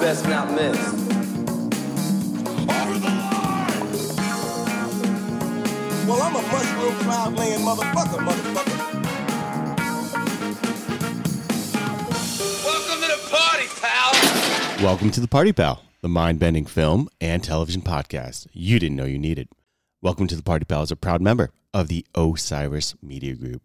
best not miss. Well, I'm a mushroom cloud laying motherfucker, motherfucker. Welcome to the party, pal. Welcome to the Party Pal, the mind bending film and television podcast you didn't know you needed. Welcome to the Party Pal is a proud member of the Osiris Media Group.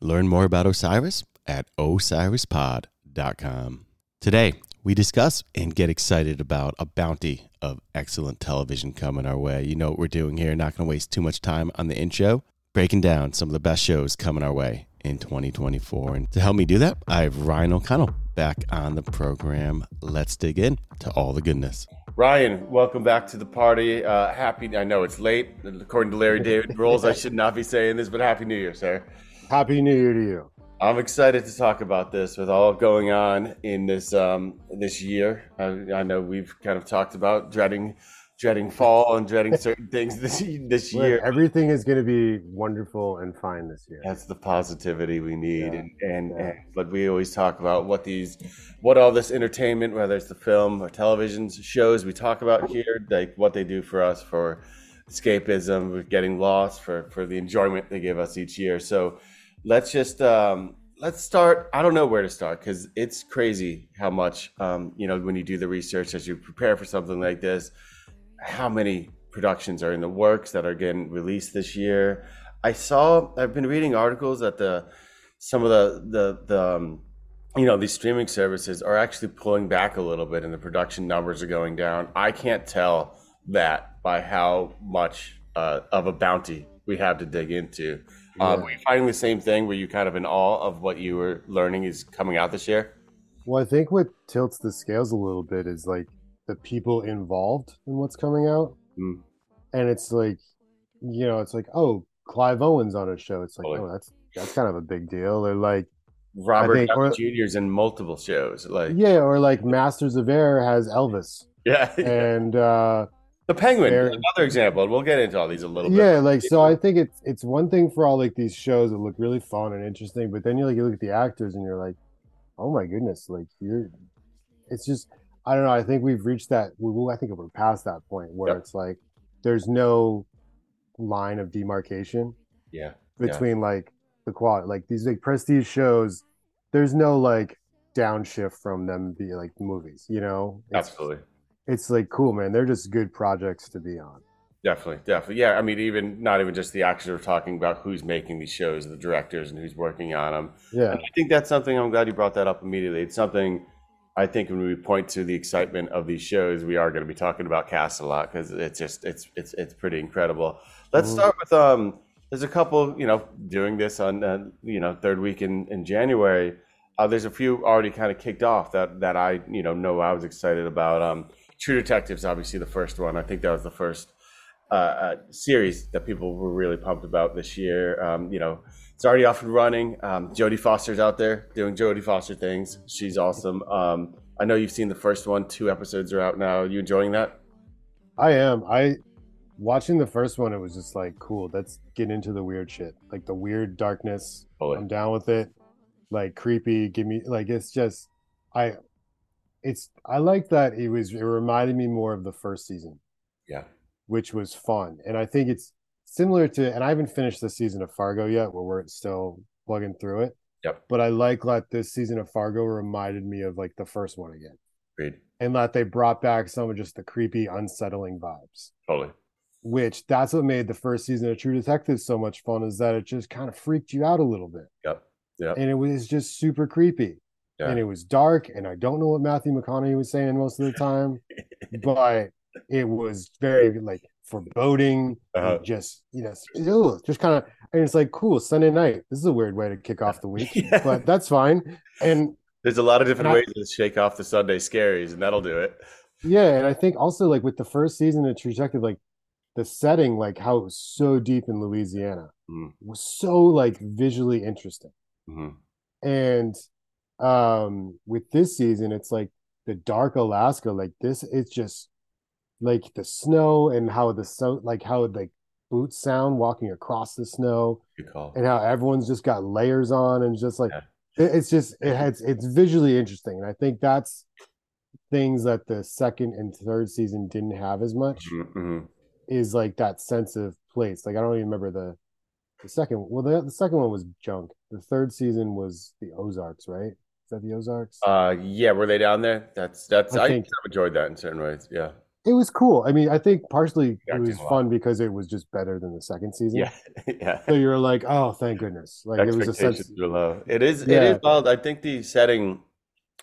Learn more about Osiris at osirispod.com. Today, we discuss and get excited about a bounty of excellent television coming our way. You know what we're doing here. Not going to waste too much time on the intro, breaking down some of the best shows coming our way in 2024. And to help me do that, I have Ryan O'Connell back on the program. Let's dig in to all the goodness. Ryan, welcome back to the party. Uh, happy, I know it's late. According to Larry David Rolls, I should not be saying this, but Happy New Year, sir. Happy New Year to you. I'm excited to talk about this with all going on in this um, this year. I, I know we've kind of talked about dreading dreading fall and dreading certain things this this Look, year. everything is going to be wonderful and fine this year. That's the positivity we need, Yeah, and and, yeah. and but we always talk about what these, what all this entertainment, whether it's the film or television shows we talk about here, like what they do for us for escapism, with getting lost, for for the enjoyment they give us each year. So let's just um, let's start. I don't know where to start because it's crazy how much um, you know when you do the research as you prepare for something like this, how many productions are in the works that are getting released this year. I saw. I've been reading articles that the some of the the the um, you know these streaming services are actually pulling back a little bit, and the production numbers are going down. I can't tell that by how much uh, of a bounty we have to dig into. Um, Yeah. were you finding the same thing? Were you kind of in awe of what you were learning is coming out this year? Well, I think what tilts the scales a little bit is like the people involved in what's coming out. Mm. And it's like, you know, it's like, oh, Clive Owen's on a show. It's like, Totally. oh, that's that's kind of a big deal. Or like, Robert think- or- Jr.'s in multiple shows. Like, yeah, or like Masters of Air has Elvis. yeah, And uh the Penguin, Fair- another example. And we'll get into all these a little bit. yeah, like so I think it's it's one thing for all like these shows that look really fun and interesting, but then you like you look at the actors and you're like, oh my goodness, like you're it's just I don't know, I think we've reached that we will I think we're past that point where Yep. it's like there's no line of demarcation yeah, Yeah. between like the quality like these like prestige shows, there's no like downshift from them be like movies, you know? It's, absolutely. It's like cool, man. They're just good projects to be on. Definitely, definitely. Yeah, I mean, even not even just the actors are talking about who's making these shows, the directors, and who's working on them. Yeah. And I think that's something. I'm glad you brought that up immediately. It's something I think when we point to the excitement of these shows, we are going to be talking about cast a lot because it's just it's it's it's pretty incredible. Let's Mhm. start with um. There's a couple, you know, doing this on uh, you know third week in in January. Uh, there's a few already kind of kicked off that that I you know know I was excited about. Um, True Detectives, obviously the first one. I think that was the first uh, uh, series that people were really pumped about this year. Um, you know, it's already off and running. Um, Jodie Foster's out there doing Jodie Foster things. She's awesome. Um, I know you've seen the first one. Two episodes are out now. Are you enjoying that? I am. I watching the first one. It was just like cool. Let's get into the weird shit, like the weird darkness. I'm down with it. Like creepy. Give me like it's just I. It's I like that it was. It reminded me more of the first season, Yeah. which was fun, and I think it's similar to. And I haven't finished the season of Fargo yet, where we're still plugging through it. Yep. But I like that this season of Fargo reminded me of like the first one again, Agreed. and that they brought back some of just the creepy, unsettling vibes Totally. which that's what made the first season of True Detective so much fun is that it just kind of freaked you out a little bit. Yep. Yep. And it was just super creepy. Yeah. And it was dark, and I don't know what Matthew McConaughey was saying most of the time, but it was very like foreboding. Uh-huh. Just you know, ew, just kind of, and it's like cool Sunday night. This is a weird way to kick off the week, Yeah. but that's fine. And There's a lot of different And I- ways to shake off the Sunday scaries, and that'll do it. yeah, and I think also like with the first season of True Detective, like the setting, like how it was so deep in Louisiana, Mhm. was so like visually interesting. hmm And um with this season, it's like the dark Alaska, like this, it's just like the snow and how the so like how like boots sound walking across the snow and how everyone's just got layers on and just like Yeah. it- it's just it has it's visually interesting and i think that's things that the second and third season didn't have as much Mhm. is like that sense of place. Like I don't even remember the the second. Well, the the second one was junk. The third season was the Ozarks, right? Is that the Ozarks? Uh, yeah, were they down there? That's that's I I, think- enjoyed that in certain ways. Yeah, it was cool. I mean, I think partially it was did a lot. fun because it was just better than the second season. yeah, yeah. So you're like, oh, thank goodness. Like it was a sense. Were low. It is. It Yeah. is wild. I think the setting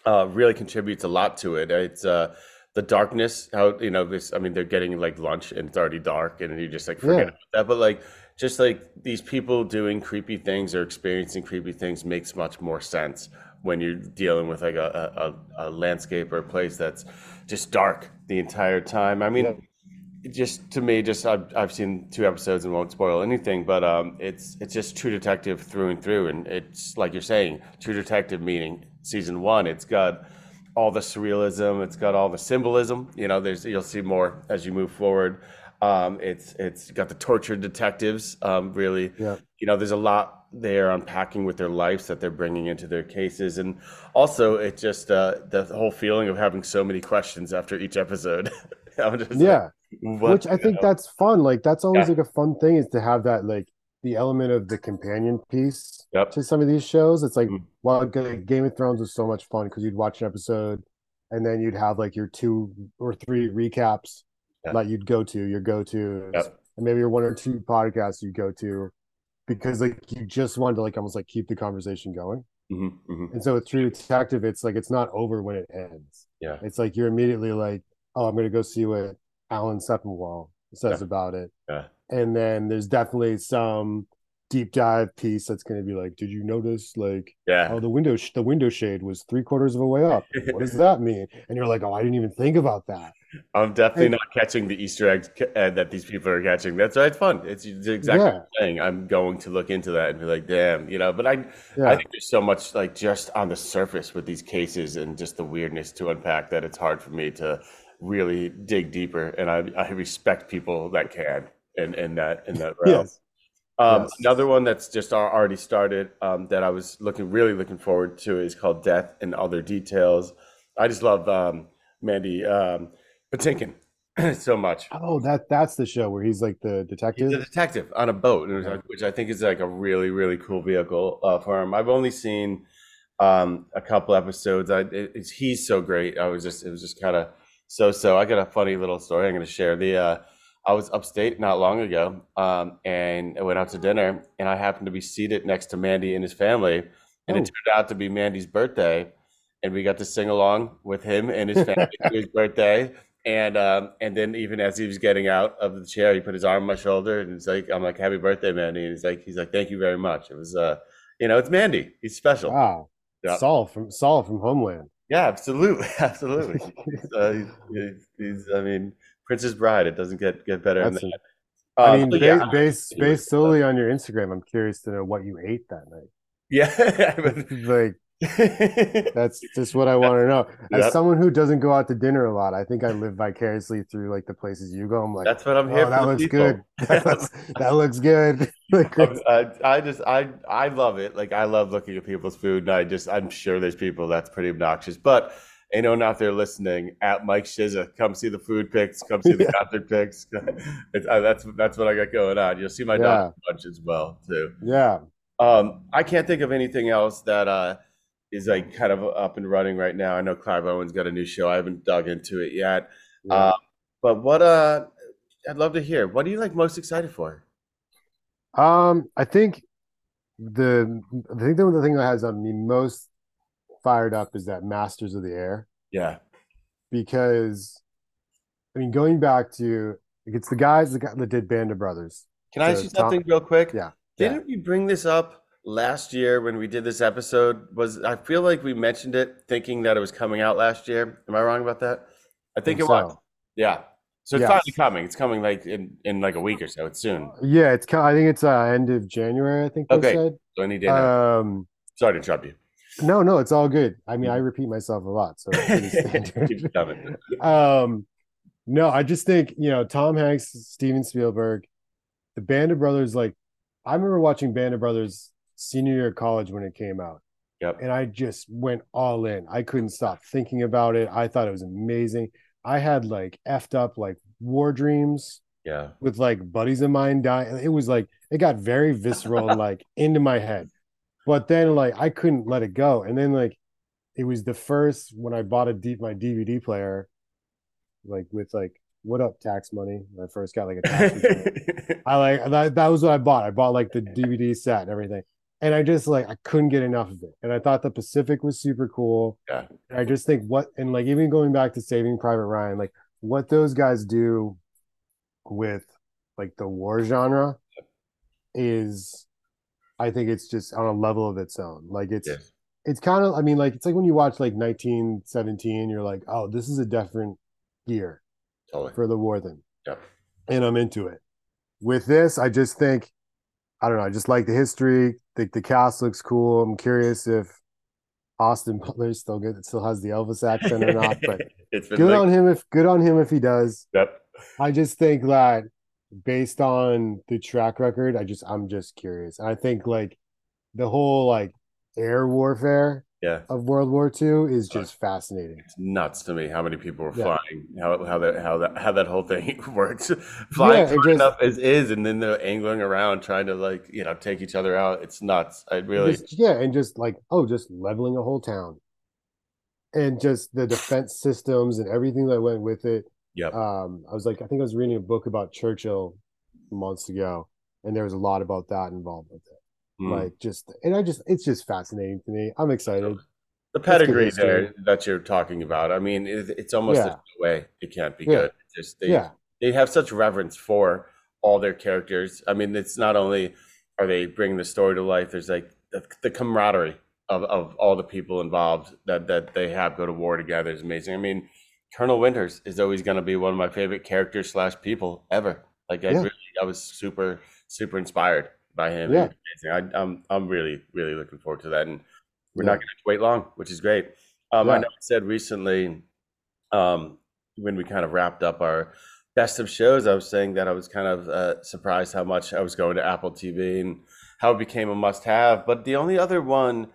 uh, really contributes a lot to it. It's uh, the darkness. How you know this? I mean, they're getting like lunch and it's already dark, and you're just like forget Yeah. about that. But like, just like these people doing creepy things or experiencing creepy things makes much more sense when you're dealing with like a, a, a, landscape or a place that's just dark the entire time. I mean. Yeah. just to me, just I've, I've seen two episodes and won't spoil anything, but um, it's it's just True Detective through and through, and it's like you're saying, True Detective meaning season one. It's got all the surrealism, it's got all the symbolism. You know, there's you'll see more as you move forward. Um, it's it's got the tortured detectives. Um, really, Yeah. You know, there's a lot they're unpacking with their lives that they're bringing into their cases, and also it just uh, the whole feeling of having so many questions after each episode. Like, Yeah. what- which I think know? that's fun. Like that's always Yeah. like a fun thing is to have that like the element of the companion piece Yep. to some of these shows. It's like Mhm. while Ga- Game of Thrones was so much fun because you'd watch an episode and then you'd have like your two or three recaps Yeah. that you'd go to, your go to, Yep. and maybe your one or two podcasts you go to because like you just wanted to like almost like keep the conversation going. Mhm, mhm. And so with True Detective, it's like it's not over when it ends. Yeah. It's like you're immediately like, oh, I'm gonna go see what Alan Sepinwall says Yeah. about it. Yeah. And then there's definitely some deep dive piece that's gonna be like, did you notice like Yeah. oh the window sh- the window shade was three quarters of a way up? What does that mean? And you're like, oh, I didn't even think about that. I'm definitely And- not catching the Easter eggs uh, that these people are catching. That's why it's fun. It's it's exactly Yeah. I'm saying. I'm going to look into that and be like, damn, you know. But I, I think there's so much like just on the surface with these cases and just the weirdness to unpack that it's hard for me to really dig deeper. And I, I respect people that can in, in that in that realm. Yes. Um, Yes. Another one that's just already started um, that I was looking really looking forward to is called Death and Other Details. I just love um, Mandy um, Patinkin so much. Oh, that that's the show where he's like the He's detective. a detective on a boat, and it was Yeah. like- which I think is like a really really cool vehicle uh, for him. I've only seen um, a couple episodes. I, it, it's, he's so great. I was just it was just kind of so so. I got a funny little story I'm going to share. The uh, I was upstate not long ago, um, and I went out to dinner, and I happened to be seated next to Mandy and his family, and Oh. it turned out to be Mandy's birthday, and we got to sing along with him and his family to his birthday. And um, and then even as he was getting out of the chair, he put his arm on my shoulder, and he's like, "I'm like, happy birthday, Mandy." And he's like, "He's like, thank you very much." It was, uh, you know, it's Mandy. He's special. Wow. Yeah. Saul from Saul from Homeland. Yeah, absolutely, absolutely. He's, uh, he's, he's, I mean, Princess Bride. It doesn't get get better than That's that. I Um, mean, but ba- yeah, based based solely on your Instagram, I'm curious to know what you ate that night. yeah. Like that's just what I want to know. As Yep. someone who doesn't go out to dinner a lot, I think I live vicariously through like the places you go. I'm like, That's what I'm here oh, for. that looks people. good. That looks, that looks good. Like, I just I I love it. Like I love looking at people's food, and I just I'm sure there's people that's pretty obnoxious. But anyone out there listening, at Mike Shiza, come see the food pics, come see the Yeah. concert pics. It's, uh, that's that's what I got going on. You'll see my Yeah. dog bunch as well too. yeah, Um, I can't think of anything else that uh, is like kind of up and running right now. I know Clive Owen's got a new show. I haven't dug into it yet. yeah. Uh, but what uh, I'd love to hear. What are you like most excited for? Um, I think the I think the, the thing that has me most fired up is that Masters of the Air Yeah. because I mean going back to like, it's the guys that, got, that did Band of Brothers. Can I So ask you Tom- something real quick? Yeah. Didn't we bring this up last year when we did this episode? Was I feel like we mentioned it thinking that it was coming out last year? Am I wrong about that? I think it was. Yeah. So it's Yes. finally coming. It's coming like in, in like a week or so. It's soon. Yeah, it's. I think it's uh, end of January. I think they Okay. said. So any day now. Um, Sorry to interrupt you. no, no, it's all good. I mean, I repeat myself a lot, so it's. Keep coming. Um, no, I just think you know Tom Hanks, Steven Spielberg, the Band of Brothers. Like, I remember watching Band of Brothers senior year of college when it came out, Yep. and I just went all in. I couldn't stop thinking about it. I thought it was amazing. I had like effed up like war dreams Yeah. with like buddies of mine dying. It was like it got very visceral and like into my head. But then like I couldn't let it go. And then like it was the first when I bought a deep my DVD player, like with like what up tax money. I first got like a tax. I like that, that was what I bought. I bought like the DVD set and everything. And I just like I couldn't get enough of it. And I thought the Pacific was super cool. Yeah. And I just think what and like even going back to Saving Private Ryan, like what those guys do with like the war genre is I think it's just on a level of its own. Like it's Yes. it's kind of I mean like it's like when you watch like 1917 you're like, "Oh, this is a different year Totally. for the war thing." Yep. And I'm into it. With this, I just think I don't know, I just like the history, think the cast looks cool. I'm curious if Austin Butler still good still has the Elvis accent or not, but good like, on him if good on him if he does. Yep. I just think that based on the track record, I just I'm just curious. And I think like the whole like air warfare Yeah. of World War II is just fascinating. It's nuts to me how many people were Yeah. flying, how how that how that how that whole thing works. flying Yeah, just- enough as is, and then they're angling around trying to like you know take each other out. It's nuts. I really Just- yeah, and just like oh, just leveling a whole town, and just the defense systems and everything that went with it. Yeah. Um, I was like, I think I was reading a book about Churchill months ago, and there was a lot about that involved with it. Mm. Like just, and I just, it's just fascinating to me. I'm excited. the pedigree there that you're talking about. I mean, it, it's almost Yeah. no way it can't be Yeah. good. It's just they Yeah, they have such reverence for all their characters. I mean, it's not only are they bringing the story to life. There's like the, the camaraderie of, of all the people involved that that they have go to war together is amazing. I mean, Colonel Winters is always going to be one of my favorite characters slash people ever. Like I Yeah. really, I was super super inspired by him. Yeah. I, I'm I'm really really looking forward to that, and we're Yeah. not going to wait long, which is great. Um, I know I said recently, um, when we kind of wrapped up our best of shows, I was saying that I was kind of uh, surprised how much I was going to Apple TV and how it became a must have. But the only other one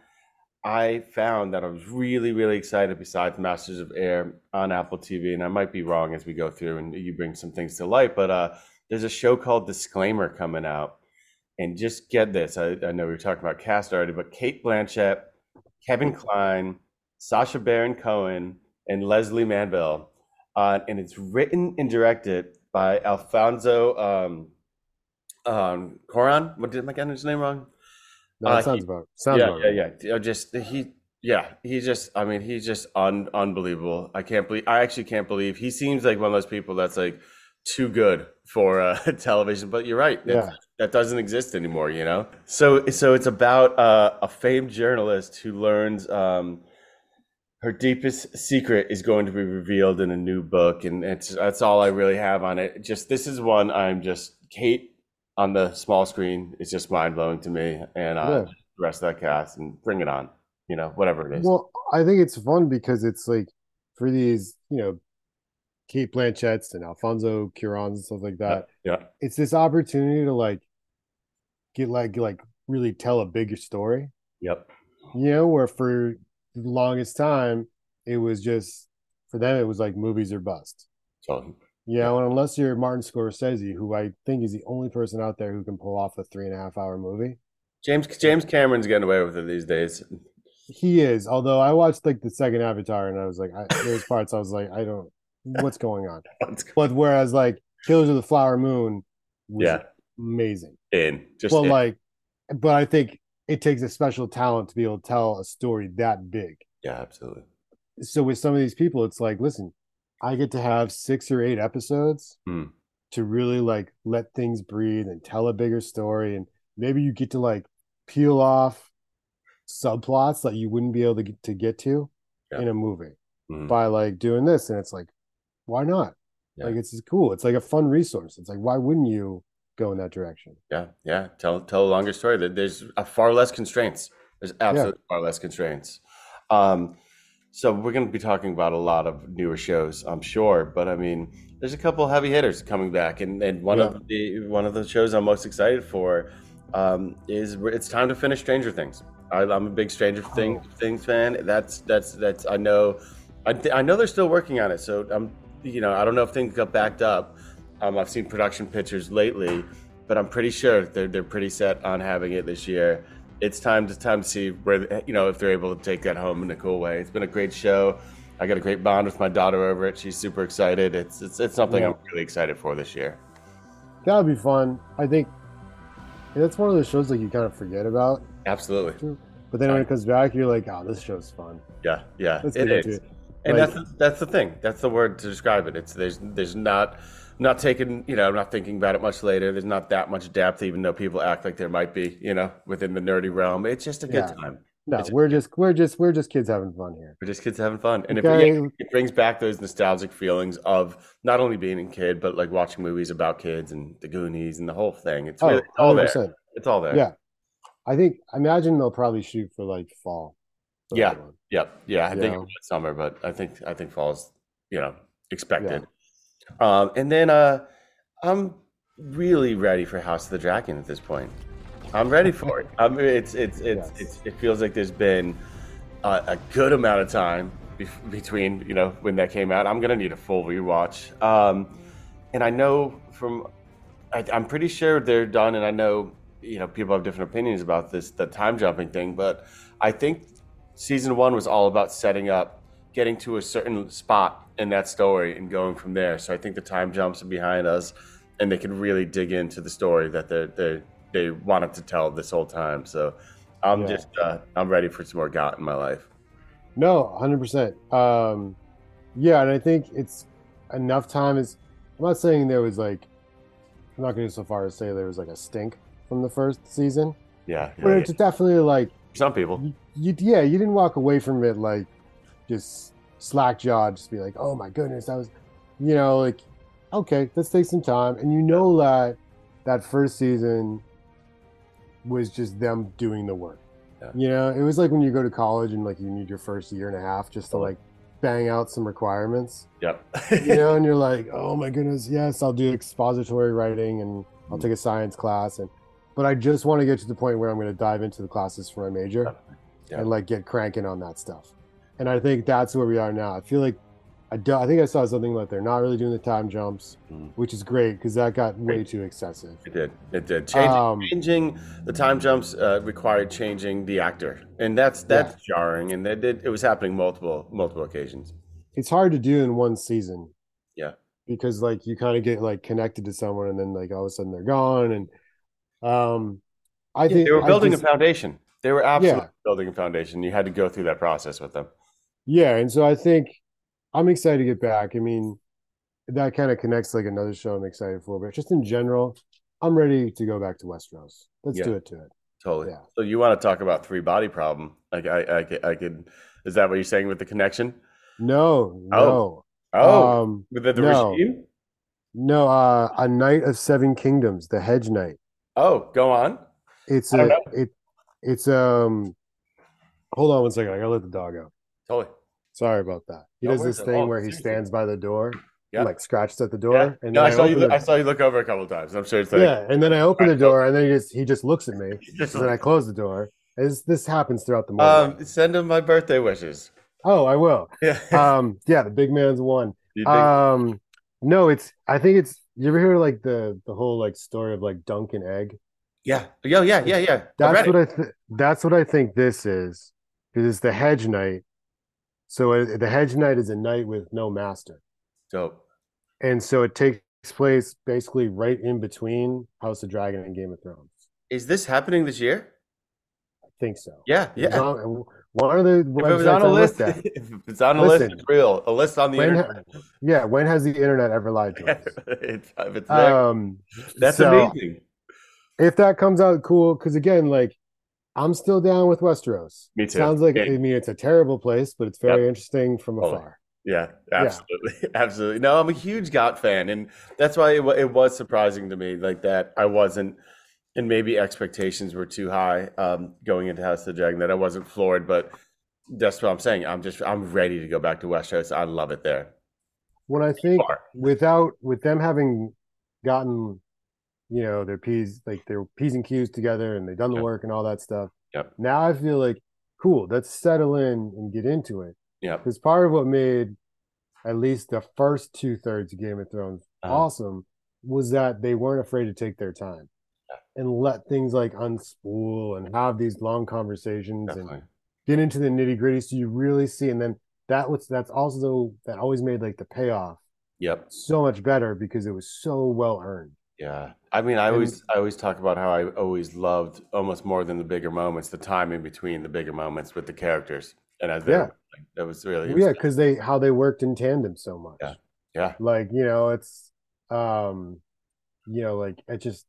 I found that I was really, really excited besides Masters of Air on Apple TV, and I might be wrong as we go through and you bring some things to light, but uh, there's a show called Disclaimer coming out. And just get this I, I know we were talking about cast already, but Cate Blanchett, Kevin Kline, Sacha Baron Cohen, and Lesley Manville. Uh, and it's written and directed by Alfonso um, um, Coran. What did I get his name wrong? no, Uh, sounds he- about sounds yeah, about yeah, right. yeah. Uh, Just he, yeah. He's just. I mean, he's just un, unbelievable. I can't believe. I actually can't believe he seems like one of those people that's like too good for uh, television. But you're right. Yeah. That doesn't exist anymore. You know. So so it's about uh, a famed journalist who learns. Um, her deepest secret is going to be revealed in a new book, and it's that's all I really have on it. Just this is one I'm just Kate on the small screen is just mind blowing to me, and uh, Yeah. the rest of that cast and bring it on. You know, whatever it is. Well, I think it's fun because it's like for these, you know, Cate Blanchetts and Alfonso Cuarons and stuff like that. yeah, It's this opportunity to like get like like really tell a bigger story. yep, You know, where for the longest time it was just for them it was like movies are bust. so You know, and unless you're Martin Scorsese, who I think is the only person out there who can pull off a three and a half hour movie. James James Cameron's getting away with it these days. He is, although I watched like the second Avatar and I was like, I, there's parts I was like, I don't, what's going on? But whereas like Killers of the Flower Moon was Yeah. Amazing. In just Well, in. like, but I think it takes a special talent to be able to tell a story that big. yeah, absolutely. So with some of these people, it's like, listen, I get to have six or eight episodes Hmm. to really like let things breathe and tell a bigger story. And maybe you get to like peel off subplots that you wouldn't be able to get to, get to Yeah. in a movie Mhm. by like doing this. And it's like, why not? Yeah. Like, it's cool. It's like a fun resource. It's like, why wouldn't you go in that direction? Yeah, yeah. Tell tell a longer story. There's a far less constraints. There's absolutely far less constraints. Um, so we're going to be talking about a lot of newer shows, I'm sure. But I mean, there's a couple heavy hitters coming back, and, and one Yeah. of the one of the shows I'm most excited for um, is it's time to finish Stranger Things. I, I'm a big Stranger Things Things fan. That's that's that's I know, I, th- I know they're still working on it. So I'm you know I don't know if things got backed up. Um, I've seen production pictures lately, but I'm pretty sure they're they're pretty set on having it this year. It's time to time to see where you know if they're able to take that home in a cool way. It's been a great show. I got a great bond with my daughter over it. She's super excited. It's it's it's something Yeah. I'm really excited for this year. That would be fun. I think that's one of those shows like you kind of forget about, Absolutely. but then when it comes back, you're like, oh, this show's fun. Yeah, yeah, Let's it is. it. And Like- that's that's the thing. That's the word to describe it. It's there's there's not not taking you know I'm not thinking about it much later. There's not that much depth, even though people act like there might be. You know, within the nerdy realm, it's just a good Yeah. time. No, It's- we're just we're just we're just kids having fun here. We're just kids having fun, and Okay. it, yeah, it brings back those nostalgic feelings of not only being a kid, but like watching movies about kids and the Goonies and the whole thing. It's Oh, really, it's all there. 100%. It's all there. Yeah. I think I imagine they'll probably shoot for like fall. for Yeah. Yep. Yeah, I think Yeah. it was summer, but I think I think fall's you know expected. Um, and then uh, I'm really ready for House of the Dragon at this point. I'm ready for it. I mean, it's it's it's, Yes. it's it feels like there's been a, a good amount of time bef- between you know when that came out. I'm gonna need a full rewatch. Um, and I know from I, I'm pretty sure they're done, and I know you know people have different opinions about this the time jumping thing, but I think season one was all about setting up, getting to a certain spot in that story, and going from there. So I think the time jumps are behind us, and they can really dig into the story that they they they wanted to tell this whole time. So I'm Yeah. just uh, I'm ready for some more got in my life. No, hundred percent. Um, yeah, and I think it's enough time. Is I'm not saying there was like I'm not going to go so far as say there was like a stink from the first season, Yeah, but yeah, it's definitely like some people. you, you yeah you didn't walk away from it like just slack jawed just be like oh my goodness that was you know like okay let's take some time and you know that that first season was just them doing the work Yeah. you know it was like when you go to college and like you need your first year and a half just to like bang out some requirements Yep. you know and you're like oh my goodness yes i'll do expository writing and i'll mm-hmm. take a science class and but i just want to get to the point where i'm going to dive into the classes for my major Yeah. and like get cranking on that stuff and i think that's where we are now i feel like i, do, I think i saw something like they're not really doing the time jumps Mm. which is great because that got way too excessive It did. It did. Changing, Um, changing the time jumps uh, required changing the actor, and that's that's jarring. And it did. It was happening multiple multiple occasions. it's hard to do in one season Yeah. because like you kind of get like connected to someone and then like all of a sudden they're gone and um i Yeah, think they were building just- a foundation. They were absolutely Yeah. building a foundation. You had to go through that process with them. Yeah, and so I think I'm excited to get back. I mean, that kind of connects like another show I'm excited for, but just in general, I'm ready to go back to Westeros. Let's Yeah. do it to it. Totally. Yeah. So you want to talk about three body problem? Like I, I, could- I could. Is that what you're saying with the connection? No, no. Oh, um, with the, the no. regime. no, uh, a Knight of Seven Kingdoms, the Hedge Knight. Oh, go on. It's a know. it it's um hold on one second, I gotta let the dog out. Totally. Sorry about that. He does this thing where he stands by the door Yeah. like scratches at the door. Yeah. And no, then I saw you. Look, I saw you look over a couple of times. I'm sure it's like yeah, and then I open the door, and then he just he just looks at me, and then I close the door. This this happens throughout the morning. um, send him my birthday wishes. oh, I will. Yeah. Um, yeah, the big man's one. Um, no, it's I think it's. You ever hear like the the whole like story of like dunk and egg? yeah. Yeah. Yeah. Yeah. Yeah. That's what I th- that's what I think this is because it's the hedge knight. So uh, the hedge knight is a knight with no master, Dope. and so it takes place basically right in between House of Dragon and Game of Thrones. Is this happening this year? I think so. Yeah. Yeah. on- one of the If it was on a list, if it's on a list, it's real. A list on the internet. Yeah, when has the internet ever lied to us? it's, if it's there, Um, that's so amazing. If that comes out, cool. Because again, like I'm still down with Westeros. Me too. Sounds like Yeah. I mean it's a terrible place, but it's very interesting from Totally. afar. Yeah, absolutely, absolutely. No, I'm a huge GOT fan, and that's why it, it was surprising to me, like that I wasn't, and maybe expectations were too high um, going into House of the Dragon that I wasn't floored. But that's what I'm saying. I'm just I'm ready to go back to Westeros. I love it there. When I think without with them having gotten, you know, their p's like their p's and q's together, and they've done the Yeah. work and all that stuff. Yep. Now I feel like cool. Let's settle in and get into it. Yeah. Because part of what made at least the first two thirds of Game of Thrones Uh-huh. awesome was that they weren't afraid to take their time and let things like unspool and have these long conversations and get into the nitty gritty so you really see and then that was that's also that always made like the payoff Yep. so much better because it was so well earned Yeah. I mean, I always I always talk about how I always loved almost more than the bigger moments, the time in between the bigger moments with the characters. And as they Yeah. that was really it Well, was- yeah because they how they worked in tandem so much Yeah. yeah. like you know it's um you know like it just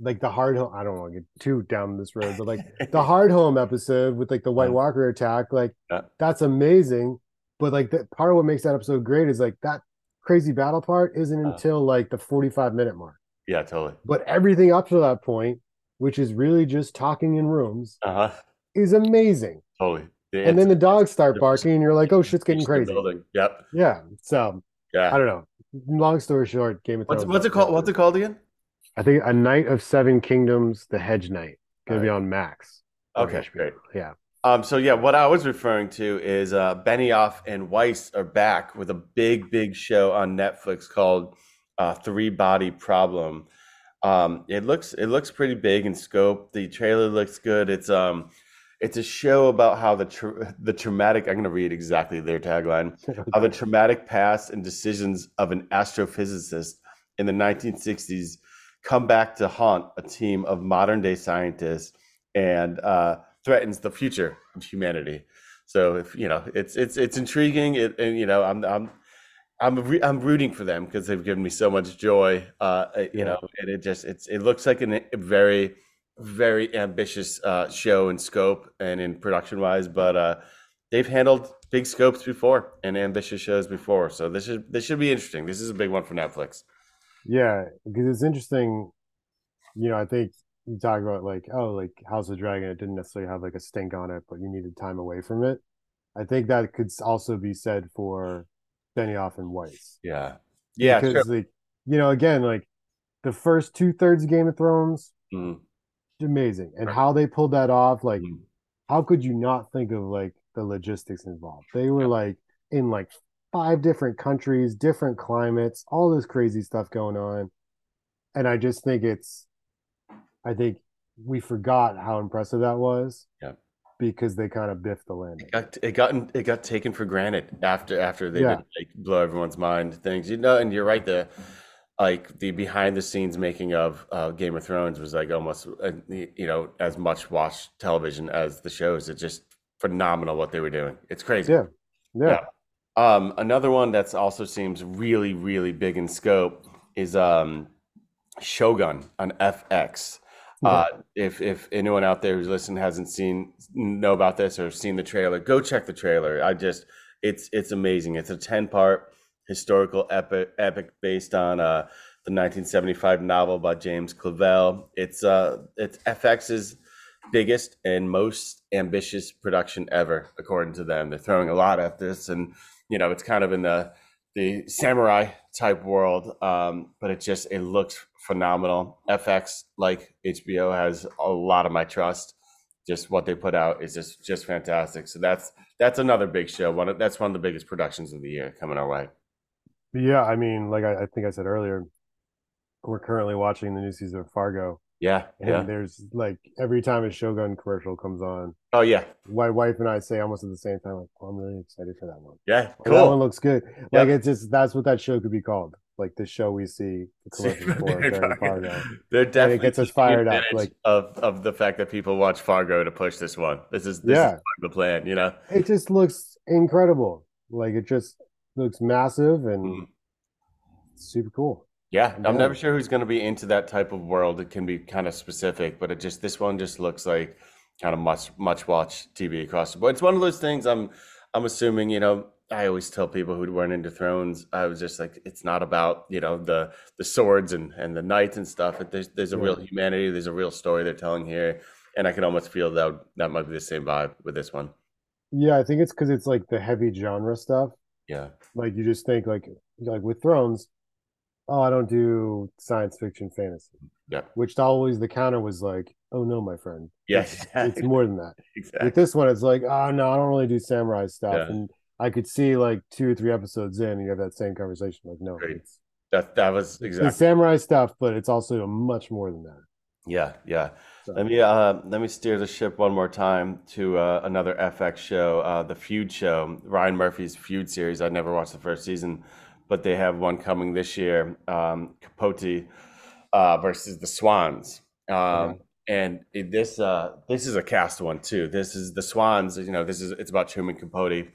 like the Hardhome i don't want to get too down this road but like the Hardhome episode with like the white Yeah. walker attack like Yeah. that's amazing but like that part of what makes that episode great is like that crazy battle part isn't Yeah. until like the 45 minute mark Yeah, totally. but everything up to that point which is really just talking in rooms Uh-huh. is amazing Totally. and then the dogs start barking and you're like oh shit's getting crazy building. Yep. yeah so Yeah. i don't know long story short game of What's thrones what's it called? What's it called again? I think A Knight of Seven Kingdoms, The Hedge Knight, gonna be on Max. or Okay, HBO. great. Yeah, Um, so yeah, what I was referring to is uh, Benioff and Weiss are back with a big, big show on Netflix called uh, Three Body Problem. Um, it looks it looks pretty big in scope. The trailer looks good. It's um, it's a show about how the tra- the traumatic. I'm going to read exactly their tagline. How the traumatic past and decisions of an astrophysicist in the 1960s come back to haunt a team of modern day scientists and uh, threatens the future of humanity. So if you know, it's it's it's intriguing. It, and you know, I'm I'm I'm re- I'm rooting for them because they've given me so much joy. Uh, you Yeah. know, and it just it's it looks like an, a very very ambitious uh, show in scope and in production wise, but uh, they've handled big scopes before and ambitious shows before. So this is this should be interesting. This is a big one for Netflix. yeah, because it's interesting. You know, I think you talk about like, oh, like House of Dragon, it didn't necessarily have like a stink on it, but you needed time away from it. I think that could also be said for Benioff and Weiss. Yeah, yeah, because sure. like you know, again, like the first two thirds of Game of Thrones, Mm, amazing, and Right. how they pulled that off, like mm. how could you not think of like the logistics involved? They were like in like five different countries, different climates, all this crazy stuff going on. And I just think it's I think we forgot how impressive that was. Yeah. Because they kind of biffed the landing. It got it got it got taken for granted after after they Yeah. did like blow everyone's mind things. You know, and you're right. The like the behind the scenes making of uh, Game of Thrones was like almost uh, you know as much watched television as the shows. It's just phenomenal what they were doing. It's crazy. Yeah. Yeah. Um, another one that's also seems really, really big in scope is um, Shogun on FX. Uh, if if anyone out there who's listening hasn't seen know about this or seen the trailer, go check the trailer. I just it's it's amazing. It's a ten part historical epic epic based on uh, the 1975 novel by James Clavell. It's uh it's FX's biggest and most ambitious production ever, according to them. They're throwing a lot at this, and you know it's kind of in the the samurai type world, um, but it just it looks phenomenal. FX, like HBO, has a lot of my trust. Just what they put out is just just fantastic. So that's that's another big show. One of, that's one of the biggest productions of the year coming our way. Yeah, I mean, like I, I think I said earlier, we're currently watching the new season of Fargo. Yeah, And yeah. there's like every time a Shogun commercial comes on, Oh yeah, my wife and I say almost at the same time, like, oh, I'm really excited for that one. yeah. Or, That one looks good. Like it's just that's what that show could be called. Like the show we see the commercials for during Fargo. They're definitely gets us fired up, like- of of the fact that people watch Fargo to push this one. This is this Yeah. is part of the plan, you know. It just looks incredible. Like it just looks massive and Mm. super cool. Yeah, I'm Yeah. never sure who's going to be into that type of world. It can be kind of specific, but it just this one just looks like kind of much much watch TV across the board. It's one of those things. I'm I'm assuming you know. I always tell people who weren't into Thrones, I was just like, it's not about you know the the swords and and the knights and stuff. There's there's a real humanity. There's a real story they're telling here, and I can almost feel that that might be the same vibe with this one. Yeah, I think it's because it's like the heavy genre stuff. Yeah, Like you just think like like with Thrones, oh, I don't do science fiction fantasy. Yeah. Which always the counter was like, "Oh no, my friend." Yes, It's, it's more than that. exactly. With this one, it's like, "Oh no, I don't really do samurai stuff." Yeah. And I could see like two or three episodes in, and you have that same conversation. Like, no, Great. That that was exactly. samurai stuff, but it's also much more than that. Yeah, yeah. So- Let me uh, let me steer the ship one more time to uh, another FX show, uh, the Feud show, Ryan Murphy's Feud series. I never watched the first season, but they have one coming this year, um, Capote uh, versus the Swans. Um, Okay. And this uh, this is a cast one too. This is the Swans. You know, this is it's about Truman Capote,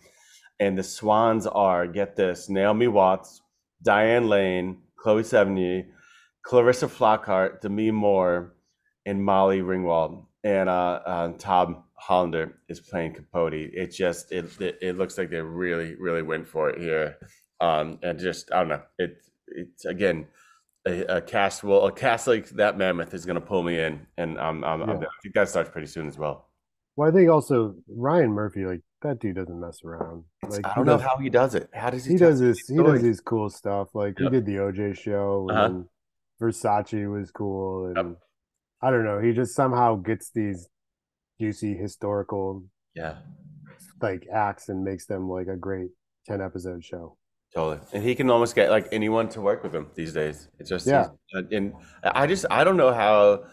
and the Swans are get this: Naomi Watts, Diane Lane, Chloe Sevigny, Clarissa Flockhart, Demi Moore, and Molly Ringwald. And uh, uh, Tom Hollander is playing Capote. It just it, it it looks like they really really went for it here. Um, and just I don't know. It it's again a, a cast well a cast like that mammoth is going to pull me in, and I'm, I'm, I'm I think that starts pretty soon as well. Well, I think also Ryan Murphy, like that dude, doesn't mess around. Like I don't know does- how he does it. How does he? he does this. He stories? does these cool stuff. Like he did the OJ show, and Uh-huh. then Versace was cool, and Yep. I don't know. He just somehow gets these juicy historical Yeah, like acts and makes them like a great ten episode show. totally. And he can almost get like anyone to work with him these days. It's just Yeah. And I just I don't know how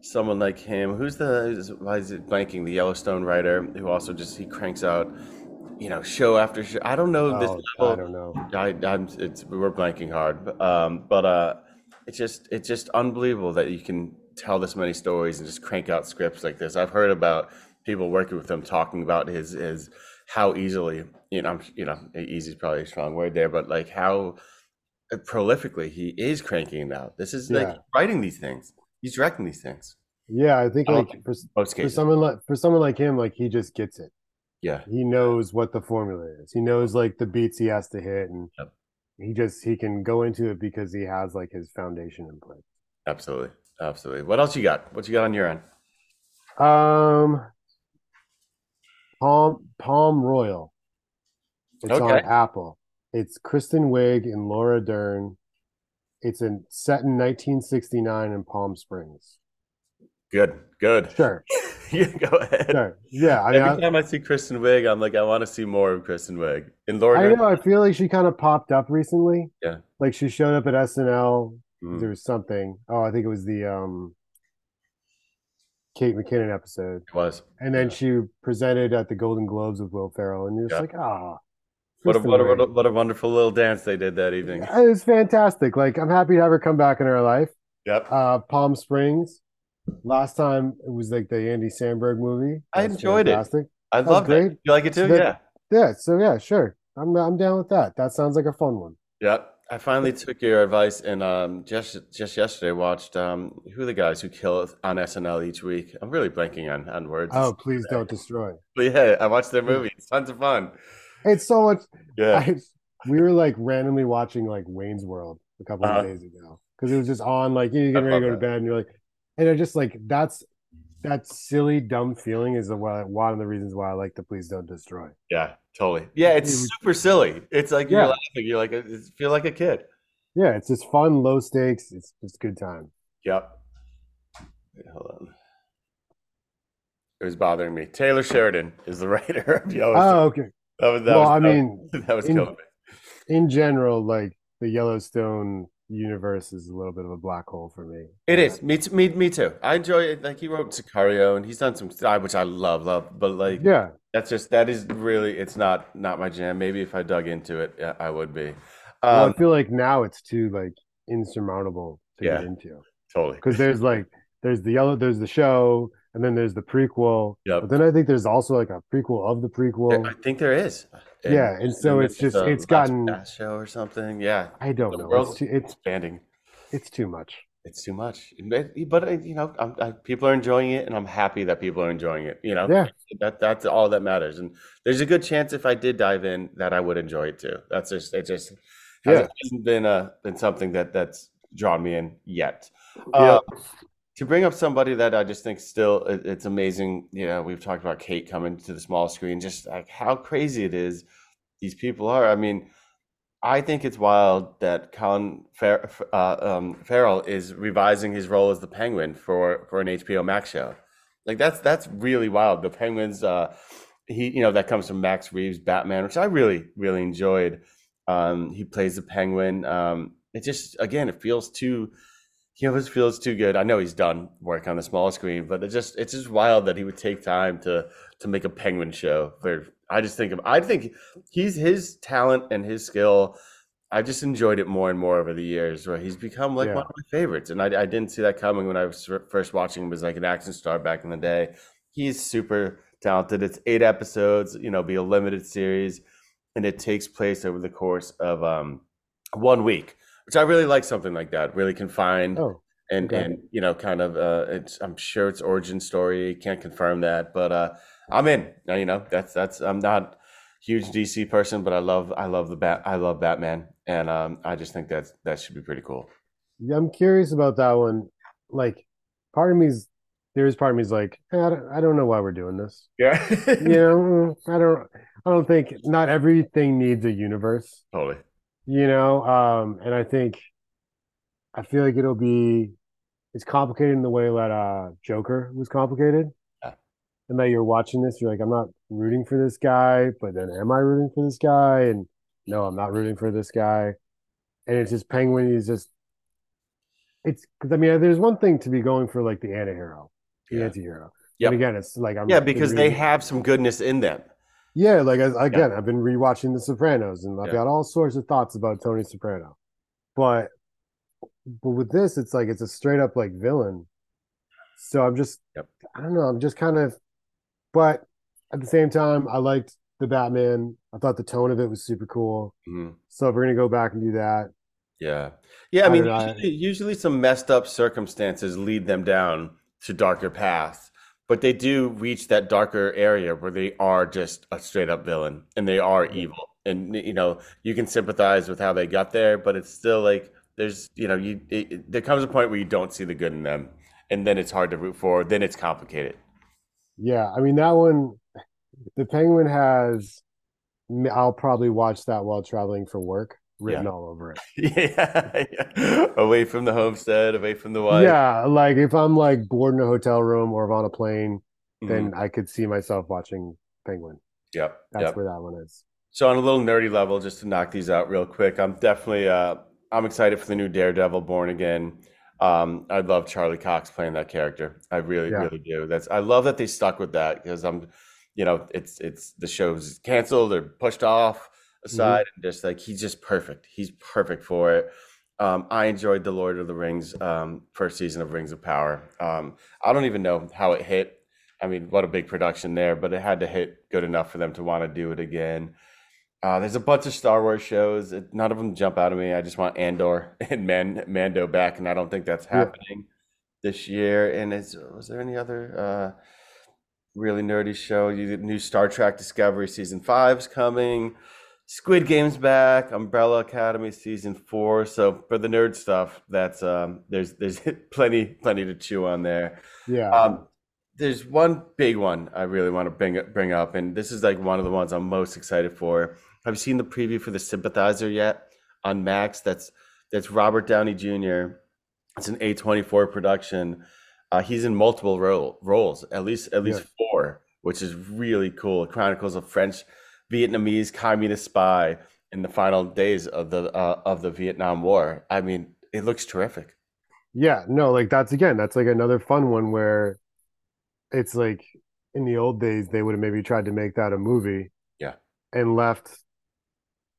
someone like him, who's the why is it blanking the Yellowstone writer who also just he cranks out, you know, show after show. I don't know this Oh, level. I don't know. I, I'm it's we're blanking hard, um, but uh, it's just it's just unbelievable that you can tell this many stories and just crank out scripts like this. I've heard about people working with him talking about his his how easily you know I'm, you know easy is probably a strong word there, but like how prolifically he is cranking it out. This is like writing these things. He's directing these things. Yeah, I think I like for, for someone like for someone like him, like he just gets it. yeah, He knows what the formula is. He knows like the beats he has to hit, and Yep. he just he can go into it because he has like his foundation in place. absolutely, absolutely. What else you got? What you got on your end? Um, Palm Palm Royal. It's on Apple. It's Kristen Wiig and Laura Dern. It's in set in 1969 in Palm Springs. Good, good. Sure, you go ahead. sure. Yeah, I mean, Every I, time I see Kristen Wiig, I'm like, I want to see more of Kristen Wiig. And Laura I know. I feel like she kind of popped up recently. Yeah. Like she showed up at SNL. Mm, There was something. Oh, I think it was the um Kate McKinnon episode. it was. And then Yeah. she presented at the Golden Globes with Will Ferrell, and you're just Yeah. like, ah, What a, what, a, what, a, what a wonderful little dance they did that evening. It was fantastic. Like I'm happy to have her come back in our life. Yep. Uh, Palm Springs. Last time it was like the Andy Samberg movie. I enjoyed it. fantastic. I was loved it. You like it too? So that- yeah. Yeah. So yeah, sure. I'm I'm down with that. That sounds like a fun one. Yep. I finally took your advice and um, just just yesterday watched um, who are the guys who kill on SNL each week. I'm really blanking on, on words. Oh, please don't destroy. But yeah, I watched their movie. It's tons of fun. It's so much. Yeah. I, we were like randomly watching like Wayne's World a couple Uh-huh. of days ago because it was just on. Like you get I ready to go to bed, and you're like, and I just like that's that silly dumb feeling is the one of the reasons why I like the Please Don't Destroy. Yeah, totally. Yeah, it's It was- super silly. It's like you're Yeah. laughing. You're like, you feel like a kid. Yeah, it's just fun, low stakes. It's just good time. Yep. Wait, hold on. It was bothering me. Taylor Sheridan is the writer of Yellowstone. Oh, okay. That was that well, was, I that was- mean, that was in- killing me. in general, like the Yellowstone universe is a little bit of a black hole for me. It is. Me, t- me, me too. I enjoy it. Like he wrote Sicario, and he's done some stuff which I love, love. But like, Yeah, that's just that is really it's not not my jam. Maybe if I dug into it, yeah, I would be. well, Um, I feel like now it's too like insurmountable to Yeah. get into totally. because there's like there's the yellow, there's the show, and then there's the prequel. Yep. But then I think there's also like a prequel of the prequel. I think there is. Yeah, and so it's just- a it's gotten- Vegas show or something. Yeah, I don't the know. world's It's too, it's expanding. it's too much. It's too much, but you know, I'm, I, people are enjoying it, and I'm happy that people are enjoying it. You know, Yeah, that that's all that matters. And there's a good chance if I did dive in that I would enjoy it too. That's just it. Just hasn't, hasn't been uh been something that that's drawn me in yet. Yeah. Uh, to bring up somebody that I just think still it's amazing. You know, we've talked about Kate coming to the small screen, just like how crazy it is. These people are. I mean, I think it's wild that Colin Fer- uh, um, Farrell is revising his role as the Penguin for for an HBO Max show. Like that's that's really wild. The Penguins, uh, he you know that comes from Matt Reeves' Batman, which I really really enjoyed. Um, he plays the Penguin. Um, it just again, it feels too. He always feels too good. I know he's done work on the small screen, but it just it's just wild that he would take time to to make a Penguin show for I just think of I think he's his talent and his skill. I just enjoyed it more and more over the years, where he's become like Yeah. one of my favorites. And I, I didn't see that coming when I was first watching him as like an action star back in the day. He's super talented. It's eight episodes, you know, be a limited series, and it takes place over the course of um, one week, which I really like. Something like that, really confined Oh, and Okay. and you know kind of uh it's i'm sure it's origin story can't confirm that but uh i'm in Now, you know that's that's i'm not huge dc person but i love i love the bat i love batman and um i just think that that should be pretty cool yeah, I'm curious about that one. Like, part of me's there's part of me's like, eh, I don't, I don't know why we're doing this. yeah You know, I don't, I don't think not everything needs a universe. totally You know, um, and I think I feel like it'll be it's complicated in the way that uh Joker was complicated. Yeah. And that you're watching this, you're like, I'm not rooting for this guy, but then am I rooting for this guy? And no, I'm not rooting for this guy. And it's just Penguin is just it's because I mean, there's one thing to be going for like the anti-hero, the Yeah. anti-hero. Yep. And again, it's like I'm yeah because they have some goodness in them yeah, like as, again, I've been rewatching The Sopranos, and I've Yeah. got all sorts of thoughts about Tony Soprano. But but with this, it's like it's a straight up like villain. So I'm just Yep. I don't know, I'm just kind of but at the same time, I liked the Batman. I thought the tone of it was super cool. Mhm. So if we're gonna go back and do that, yeah yeah i I mean usually, usually some messed up circumstances lead them down to darker paths but they do reach that darker area where they are just a straight up villain and they are evil. And you know you can sympathize with how they got there but it's still like there's you know you it, it- there comes a point where you don't see the good in them and then it's hard to root for then it's complicated. Yeah, I mean that one the Penguin has I'll probably watch that while traveling for work written Yeah. all over it. yeah, yeah. away from the homestead away from the wife Yeah, like if I'm like bored in a hotel room or if on a plane, Mhm. then I could see myself watching Penguin. yep That's yep where that one is. So on a little nerdy level, just to knock these out real quick, I'm definitely uh, I'm excited for the new Daredevil Born Again. Um, I love Charlie Cox playing that character. I really, Yeah. really do. That's I love that they stuck with that because I'm, you know, it's it's the show's canceled or pushed off aside, and just like he's just perfect. He's perfect for it. Um, I enjoyed the Lord of the Rings um, first season of Rings of Power. Um, I don't even know how it hit. I mean, what a big production there, but it had to hit good enough for them to want to do it again. Uh, there's a bunch of Star Wars shows. None of them jump out at me. I just want Andor and Man, Mando back, and I don't think that's Yeah. happening this year. And is was there any other uh, really nerdy show? You new Star Trek Discovery season five's coming. Squid Game's back. Umbrella Academy season four. So for the nerd stuff, that's um, there's there's plenty plenty to chew on there. Yeah. Um, there's one big one I really want to bring bring up, and this is like one of the ones I'm most excited for. Have you seen the preview for the Sympathizer yet on Max? That's that's Robert Downey Jr. It's an A24 production. Uh, he's in multiple role, roles, at least at least four, which is really cool. It chronicles of French Vietnamese communist spy in the final days of the uh, of the Vietnam War. I mean, it looks terrific. yeah, no, like that's again, that's like another fun one where it's like in the old days they would have maybe tried to make that a movie. Yeah. And left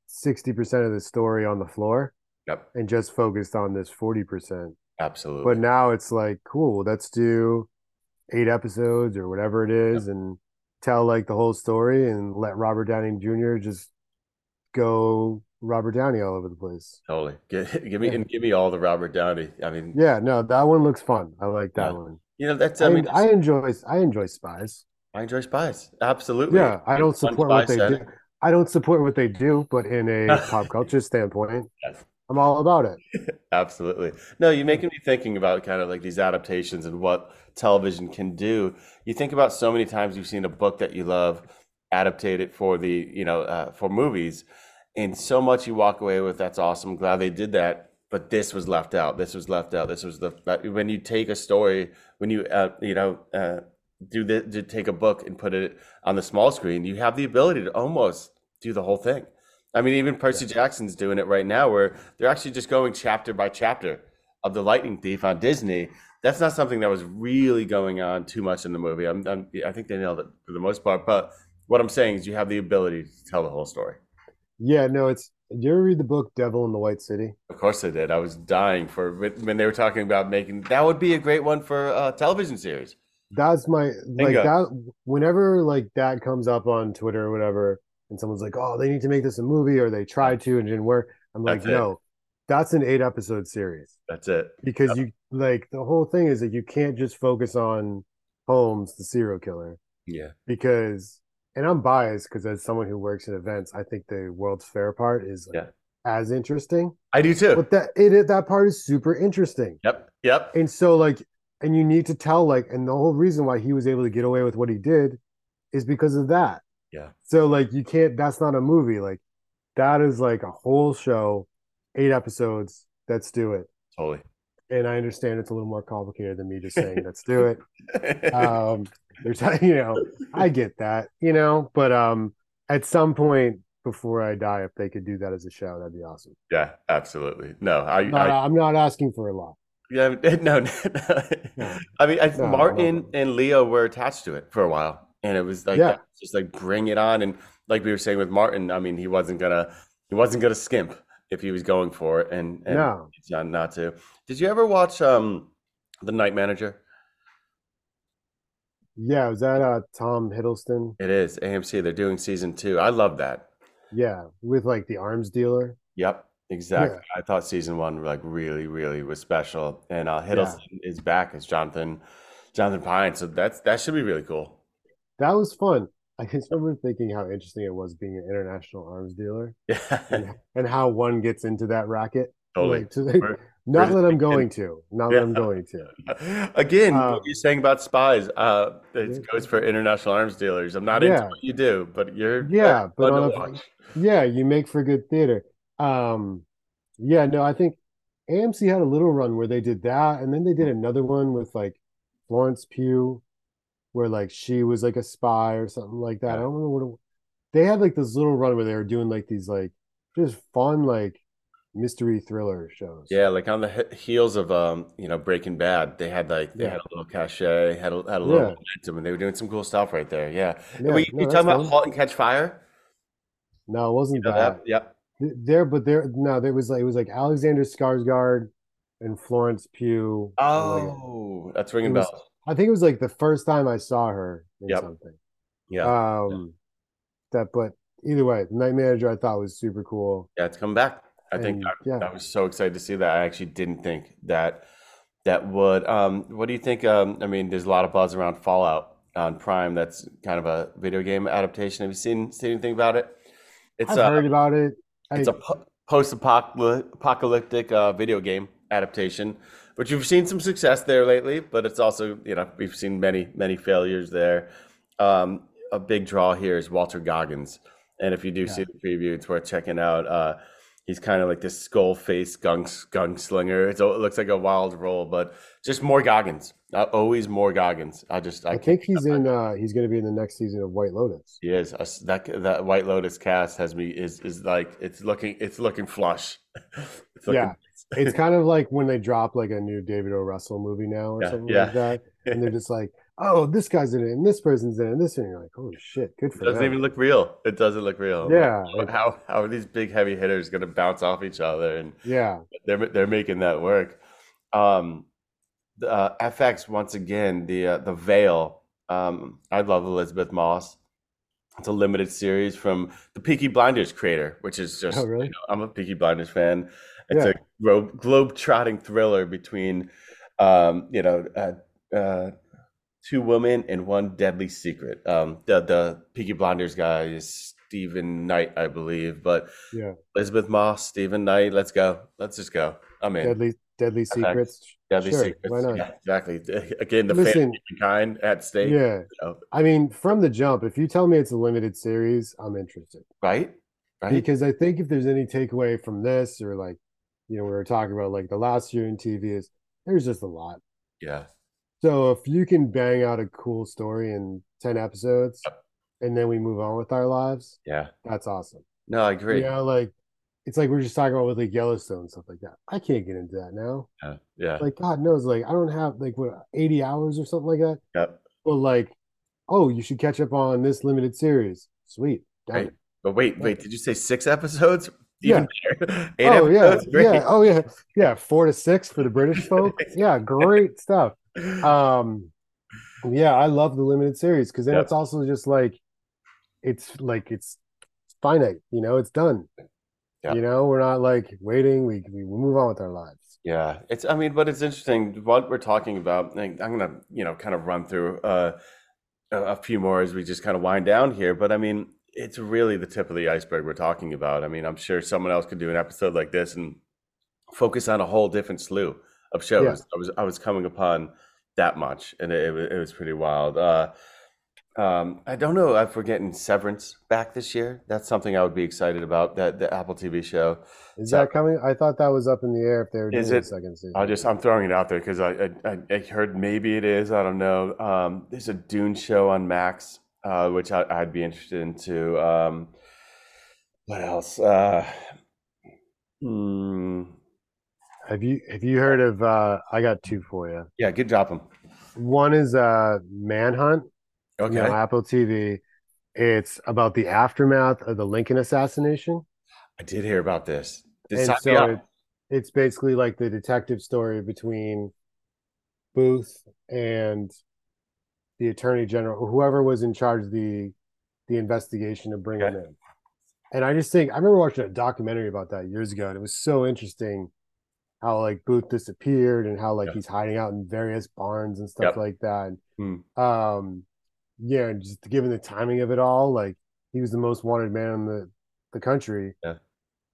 60% of the story on the floor Yep, and just focused on this 40%. absolutely. But now it's like, cool, let's do eight episodes or whatever it is and tell like the whole story and let Robert Downey Jr. just go Robert Downey all over the place. Totally. Give, give me Yeah. and give me all the Robert Downey. I mean, Yeah, no, that one looks fun. I like that Yeah. one. you know, that's I, I mean, I enjoy I enjoy spies. I enjoy spies. Absolutely. Yeah, I don't support what they do. I don't support what they do, but in a pop culture standpoint, Yes. I'm all about it. Absolutely. No, you're making me thinking about kind of like these adaptations and what television can do. You think about so many times you've seen a book that you love adapted for the, you know, uh, for movies. and so much you walk away with. That's awesome. Glad they did that. But this was left out. This was left out. This was the when you take a story, when you uh, you know uh, do the to take a book and put it on the small screen, you have the ability to almost do the whole thing. I mean, even Percy Jackson's doing it right now, where they're actually just going chapter by chapter of the Lightning Thief on Disney. That's not something that was really going on too much in the movie. I'm, I'm, I think they nailed it for the most part. But what I'm saying is, you have the ability to tell the whole story. Yeah, no, it's. Did you ever read the book Devil in the White City? Of course, I did. I was dying for when they were talking about making that would be a great one for a television series. That's my like that. Whenever like that comes up on Twitter or whatever, and someone's like, "Oh, they need to make this a movie," or they tried to and didn't work. I'm like, That's no, that's an eight episode series That's it. because you like the whole thing is that you can't just focus on Holmes, the serial killer, Yeah. because and I'm biased because as someone who works in events, I think the World's Fair part is like, Yeah. as interesting. I do too. But that it that part is super interesting. Yep. Yep. And so like and you need to tell like and the whole reason why he was able to get away with what he did is because of that. Yeah. So like you can't that's not a movie. Like that is like a whole show, eight episodes. Let's do it. Totally. And I understand it's a little more complicated than me just saying let's do it. Um there's you know, I get that, you know, but um at some point before I die, if they could do that as a show, that'd be awesome. yeah. Absolutely. No. I. Not, I I'm not asking for a lot. yeah. No. no. I mean, I, No, Martin no. and Leo were attached to it for a while, and it was like Yeah. just like bring it on. And like we were saying with Martin, I mean, he wasn't gonna he wasn't gonna skimp if he was going for it, and, and No. not not to. Did you ever watch um the Night Manager? Yeah, was that uh Tom Hiddleston? It is AMC. They're doing season two. I love that. Yeah, with like the arms dealer. Yep, exactly. I thought season one like really, really was special, and uh, Hiddleston is back as Jonathan, Jonathan Pine. So that's that should be really cool. That was fun. I just remember thinking how interesting it was being an international arms dealer Yeah, and, and how one gets into that racket. totally. Like, to, like, Where- not where's that I'm going to. Not Yeah. that I'm going to. Again, Uh, what you're saying about spies, uh, it Yeah. goes for international arms dealers. I'm not into what you do, but you're Yeah, but on a- Yeah, you make for good theater. Um, yeah, no, I think AMC had a little run where they did that, and then they did another one with like Florence Pugh, where like she was like a spy or something like that. I don't remember what it, they had like this little run where they were doing like these like just fun like mystery thriller shows. Yeah, like on the heels of um, you know, Breaking Bad, they had like they Yeah. had a little cachet, had a, had a little Yeah. momentum, and they were doing some cool stuff right there. Yeah, Yeah, Wait, no, you talking about. *Halt and Catch Fire*? No, it wasn't You know that. that? Yep. There, but there, no, there was like it was like Alexander Skarsgård and Florence Pugh. and, like, Oh, that's ringing bells. I think it was like the first time I saw her in Yep. something. Yeah, Um, that, but either way, Night Manager I thought was super cool. yeah, it's coming back. I think I, yeah. I was so excited to see that. I actually didn't think that that would. Um, what do you think? Um, I mean, there's a lot of buzz around Fallout on Prime. That's kind of a video game adaptation. Have you seen seen anything about it? It's I've uh, heard about it. I, It's a po- post-apocalyptic uh, video game adaptation, which you've seen some success there lately, but it's also, you know, we've seen many, many failures there. Um, a big draw here is Walton Goggins, and if you do see the preview, it's worth checking out. Uh, he's kind of like this skull-faced gung gunslinger. It's, it looks like a wild role, but just more Goggins. Uh, always more Goggins. I just, I, I think he's in. uh He's going to be in the next season of White Lotus. He is that that White Lotus cast has me is is like it's looking it's looking flush. It's looking, Yeah. It's kind of like when they drop like a new David O. Russell movie now or Yeah, something yeah. like that, and they're just like, "Oh, this guy's in it, and this person's in it, and this," and you're like, "Holy shit, good for." It doesn't them." even look real. It doesn't look real. Yeah, Like, how how are these big heavy hitters going to bounce off each other? And yeah, they're they're making that work. Um, the, uh, FX once again the uh, the Veil. Um, I love Elisabeth Moss. It's a limited series from the Peaky Blinders creator, which is just Oh, really? you know, I'm a Peaky Blinders fan. It's Yeah. a gro- globe-trotting thriller between, um, you know, uh, uh, two women and one deadly secret. Um, the the Peaky Blinders guy is Steven Knight, I believe, but yeah. Elisabeth Moss, Steven Knight. Let's go. Let's just go. I'm in. Deadly, Deadly Secrets. Deadly sure, secrets. why not? Yeah, exactly. Again, the Listen- fate of mankind at stake. Yeah, know, I mean, from the jump, if you tell me it's a limited series, I'm interested. right? right? because I think if there's any takeaway from this or like, you know, we were talking about like the last year in TV is there's just a lot. yeah, So if you can bang out a cool story in 10 episodes Yep. and then we move on with our lives, yeah. that's awesome. No, I agree. You know, like it's like we are just talking about with like Yellowstone and stuff like that. I can't get into that now. Yeah, yeah, Like God knows, like I don't have like what 80 hours or something like that. yep. But like, oh, you should catch up on this limited series. Sweet. Right. But wait, wait, did you say six episodes? Yeah. better. Eight oh yeah. Great. yeah, oh yeah, yeah. Four to six for the British folk. Yeah, great stuff. Um, yeah, I love the limited series because then Yep. it's also just like, it's like it's finite. You know, it's done. Yeah. You know, we're not like waiting. We we move on with our lives. Yeah, it's. I mean, but it's interesting what we're talking about. I'm gonna, you know, kind of run through uh, a few more as we just kind of wind down here. But I mean, it's really the tip of the iceberg we're talking about. I mean, I'm sure someone else could do an episode like this and focus on a whole different slew of shows. Yeah. I was I was coming upon that much, and it, it, was, it was pretty wild. Uh, um, I don't know if we're getting Severance back this year. That's something I would be excited about. That the Apple TV show. Is So- that coming? I thought that was up in the air if they were doing Is it? second season. I'll just I'm throwing it out there because I, I I I heard maybe it is. I don't know. Um, there's a Dune show on Max, uh, which I, I'd be interested in too. Um, what else? Uh, hmm, Have you have you heard of? uh I got two for you. yeah, good drop them. One is uh Manhunt. Okay. you know, Apple TV. It's about the aftermath of the Lincoln assassination. I did hear about this. Did and so it, it's basically like the detective story between Booth and the attorney general, whoever was in charge of the the investigation to bring him in. And I just think I remember watching a documentary about that years ago, and it was so interesting how like Booth disappeared and how like he's hiding out in various barns and stuff Yep. like that. Hmm. Um, yeah, and just given the timing of it all, like he was the most wanted man in the the country. Yeah.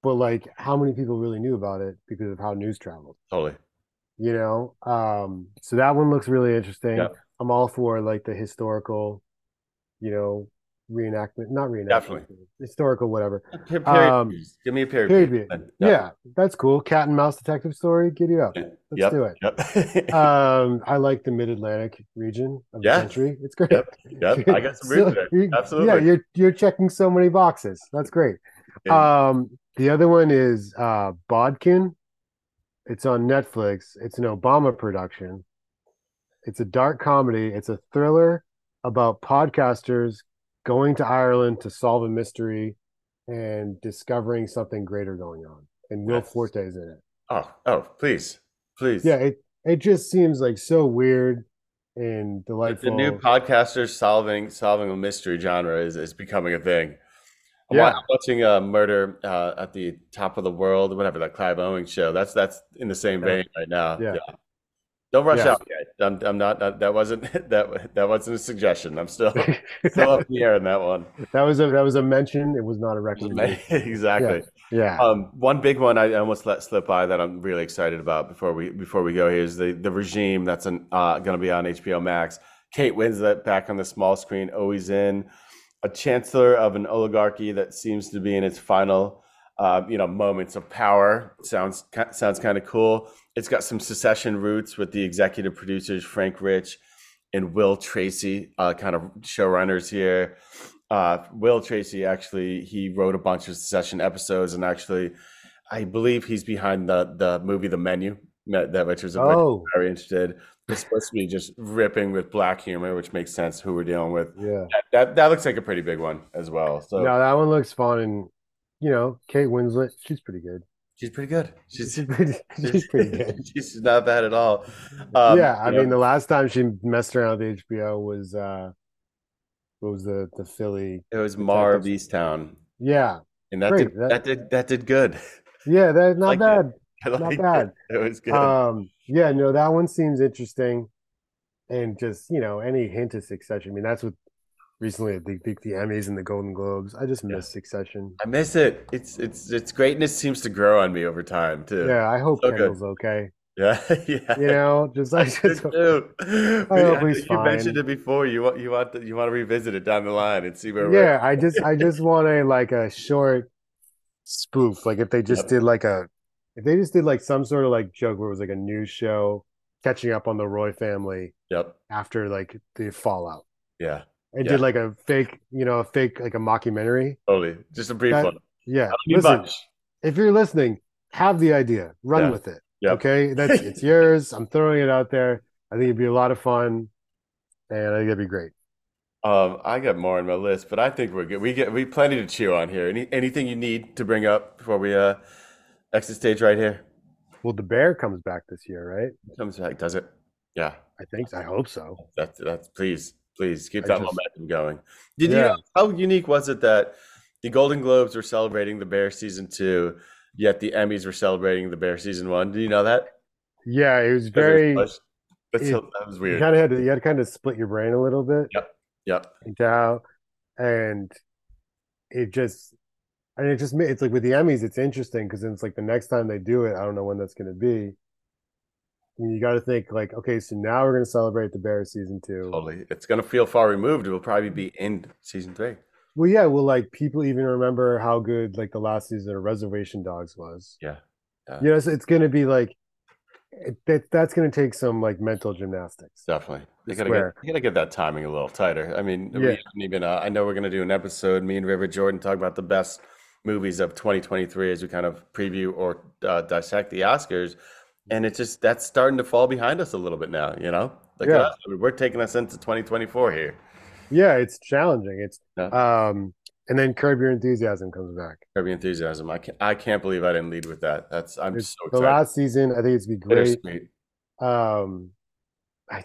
But like, how many people really knew about it because of how news traveled? Totally. You know, um, so that one looks really interesting. Yep. I'm all for like the historical, you know, reenactment, not reenactment, Definitely. historical, whatever. Period Um, piece. Give me a period. Period. piece piece. then. Yeah, that's cool. Cat and mouse detective story. Get Giddy up. Let's Yep. do it. Yep. Um, I like the Mid Atlantic region of the country. It's great. Yep. Yep. I got some So, you- Absolutely. Yeah, you're you're checking so many boxes. That's great. Yeah. Um, the other one is uh Bodkin. It's on Netflix. It's an Obama production. It's a dark comedy. It's a thriller about podcasters going to Ireland to solve a mystery and discovering something greater going on. And Will Yes. is in it. oh, oh, please, please. Yeah, it it just seems like so weird and delightful. the new podcasters solving solving a mystery genre is, is becoming a thing. I'm Yeah. wa- watching uh, Murder uh, at the Top of the World, whatever that Clive Owen show. That's that's in the same Yeah. vein right now. Yeah. Don't rush Yeah. out yet. I'm, I'm not, not. That wasn't that that wasn't a suggestion. I'm still still up in the air in that one. that was a that was a mention. It was not a recommendation. exactly. Yeah. Um, one big one I almost let slip by that I'm really excited about before we before we go here is the the regime that's an, uh, going to be on HBO Max. Kate Winslet back on the small screen, always in. A chancellor of an oligarchy that seems to be in its final, uh, you know, moments of power. Sounds sounds kind of cool. It's got some Succession roots with the executive producers Frank Rich and Will Tracy, uh, kind of showrunners here. Uh, Will Tracy actually he wrote a bunch of Succession episodes, and actually, I believe he's behind the the movie The Menu, that that- which was a oh, very interested. It's supposed to be just ripping with black humor, which makes sense who we're dealing with. yeah. That that, that looks like a pretty big one as well. So No, that one looks fun, and you know, Kate Winslet, she's pretty good. She's pretty good. She's She's pretty, she's pretty good. she's not bad at all. Um, yeah, I know, mean, the last time she messed around with HBO was uh, what was the the Philly? it was Mare of Detectives. Easttown, Yeah, and that Great, did that- that did that did good. yeah, that not bad. Not bad. It. it was good. Um, yeah, no, that one seems interesting, and just you know, any hint of Succession. I mean, that's what recently the the, the Emmys and the Golden Globes. I just Yeah. miss Succession. I miss it. It's it's its greatness seems to grow on me over time too. Yeah, I hope So good. Okay. Yeah, yeah. You know, just I I just did too. I hope he's you mentioned it before. You want you want to, you want to revisit it down the line and see where we're yeah, I just I just want a like a short spoof. Like if they just Yep. did like a, if they just did like some sort of like joke where it was like a news show catching up on the Roy family Yep. after like the fallout. Yeah. And Yeah. did like a fake, you know, a fake like a mockumentary. Totally. Just a brief That- one. Yeah. Listen, much. if you're listening, have the idea, run Yeah. with it. Yep. Okay, that's it's yours. I'm throwing it out there. I think it'd be a lot of fun, and I think it'd be great. Um, I got more on my list, but I think we're good. We get we plenty to chew on here. Any anything you need to bring up before we uh exit stage right here? Well, the bear comes back this year, right? Comes back, does it? Yeah. I think. I hope so. That's that's please, please keep that just- momentum going. Did you know how unique was it that the Golden Globes were celebrating the Bear season two, yet the Emmys were celebrating the Bear season one? Did you know that? Yeah, it was Because it was very. That's it- that was You weird. kind of had to. You had to kind of split your brain a little bit Yep. into how, and it just, and it just it's like with the Emmys, it's interesting because it's like the next time they do it, I don't know when that's going to be. You got to think like, okay, so now we're going to celebrate the Bears season two. Totally. It's gonna feel far removed. It will probably be in season three. Well, yeah, well, like people even remember how good like the last season of Reservation Dogs was. Yeah. Yeah. You know, so it's going to be like it, that. That's going to take some like mental gymnastics. Definitely. You gotta get you gotta get that timing a little tighter. I mean, we Yeah. haven't even uh, I know we're gonna do an episode, me and River Jordan talk about the best movies of 2023 as we kind of preview or uh, dissect the Oscars. And it's just that's starting to fall behind us a little bit now, you know? Like Yeah. I mean, we're taking us into 2024 here. Yeah, it's challenging. It's Yeah. um, and then Curb Your Enthusiasm comes back. Curb your enthusiasm. I can't I can't believe I didn't lead with that. That's I'm It's so the last season. I think it's be great. Um, I,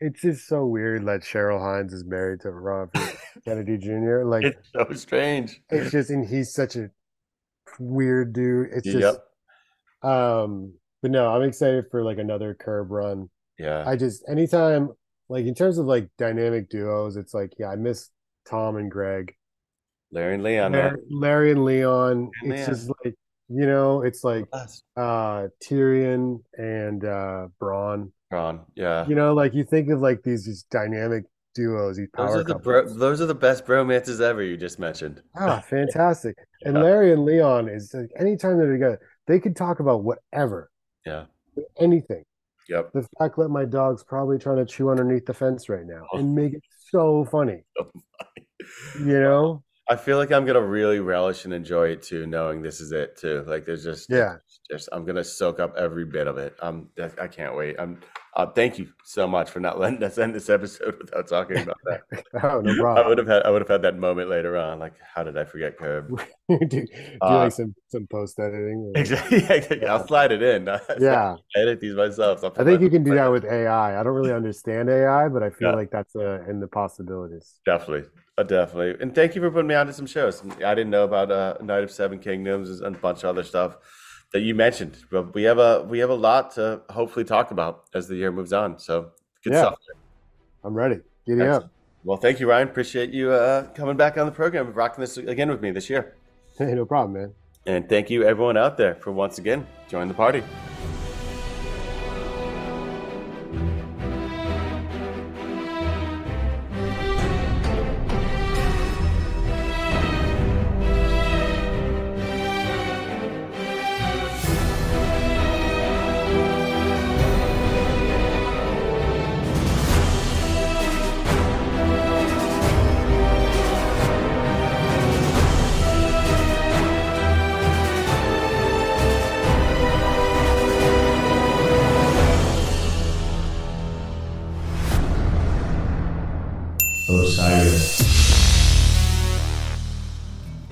it's just so weird that Cheryl Hines is married to Robert Kennedy Jr. Like It's so strange. it's just, and he's such a weird dude. It's just, Yep. um, but no, I'm excited for like another Curb run. Yeah. I just anytime like in terms of like dynamic duos, it's like yeah, I miss Tom and Greg. Larry and Leon, Larry. Larry and Leon. And It's Leon. just like you know, it's like uh Tyrion and uh Bronn. Ron. Yeah. You know, like you think of like these these dynamic duos, these Those power are the bro- those are the best bromances ever you just mentioned. Ah, fantastic. And Larry and Leon is like anytime they're together, they could talk about whatever, Yeah. anything. Yep. The fact that my dog's probably trying to chew underneath the fence right now Oh. and make it so funny. Oh so You know? I feel like I'm gonna really relish and enjoy it too, knowing this is it too. Like there's just Yeah. just I'm gonna soak up every bit of it. I'm I can't wait. I'm uh, thank you so much for not letting us end this episode without talking about that. Oh, no I would have had I would have had that moment later on. Like, how did I forget Curb? do, do Uh, like some some post editing? Exactly. Yeah, I'll slide it in. Yeah. Edit these myself. so I think you can do that with AI. I don't really understand AI, but I feel Yeah. like that's uh, in the possibilities. Definitely, uh, definitely, and thank you for putting me onto some shows. I didn't know about uh, Knight of Seven Kingdoms and a bunch of other stuff that you mentioned. But we have a we have a lot to hopefully talk about as the year moves on. So good Yeah. stuff. I'm ready. Giddy up. Excellent. Well, thank you, Ryan. Appreciate you uh, coming back on the program and rocking this again with me this year. Hey, no problem, man. And thank you, everyone out there, for once again joining the party.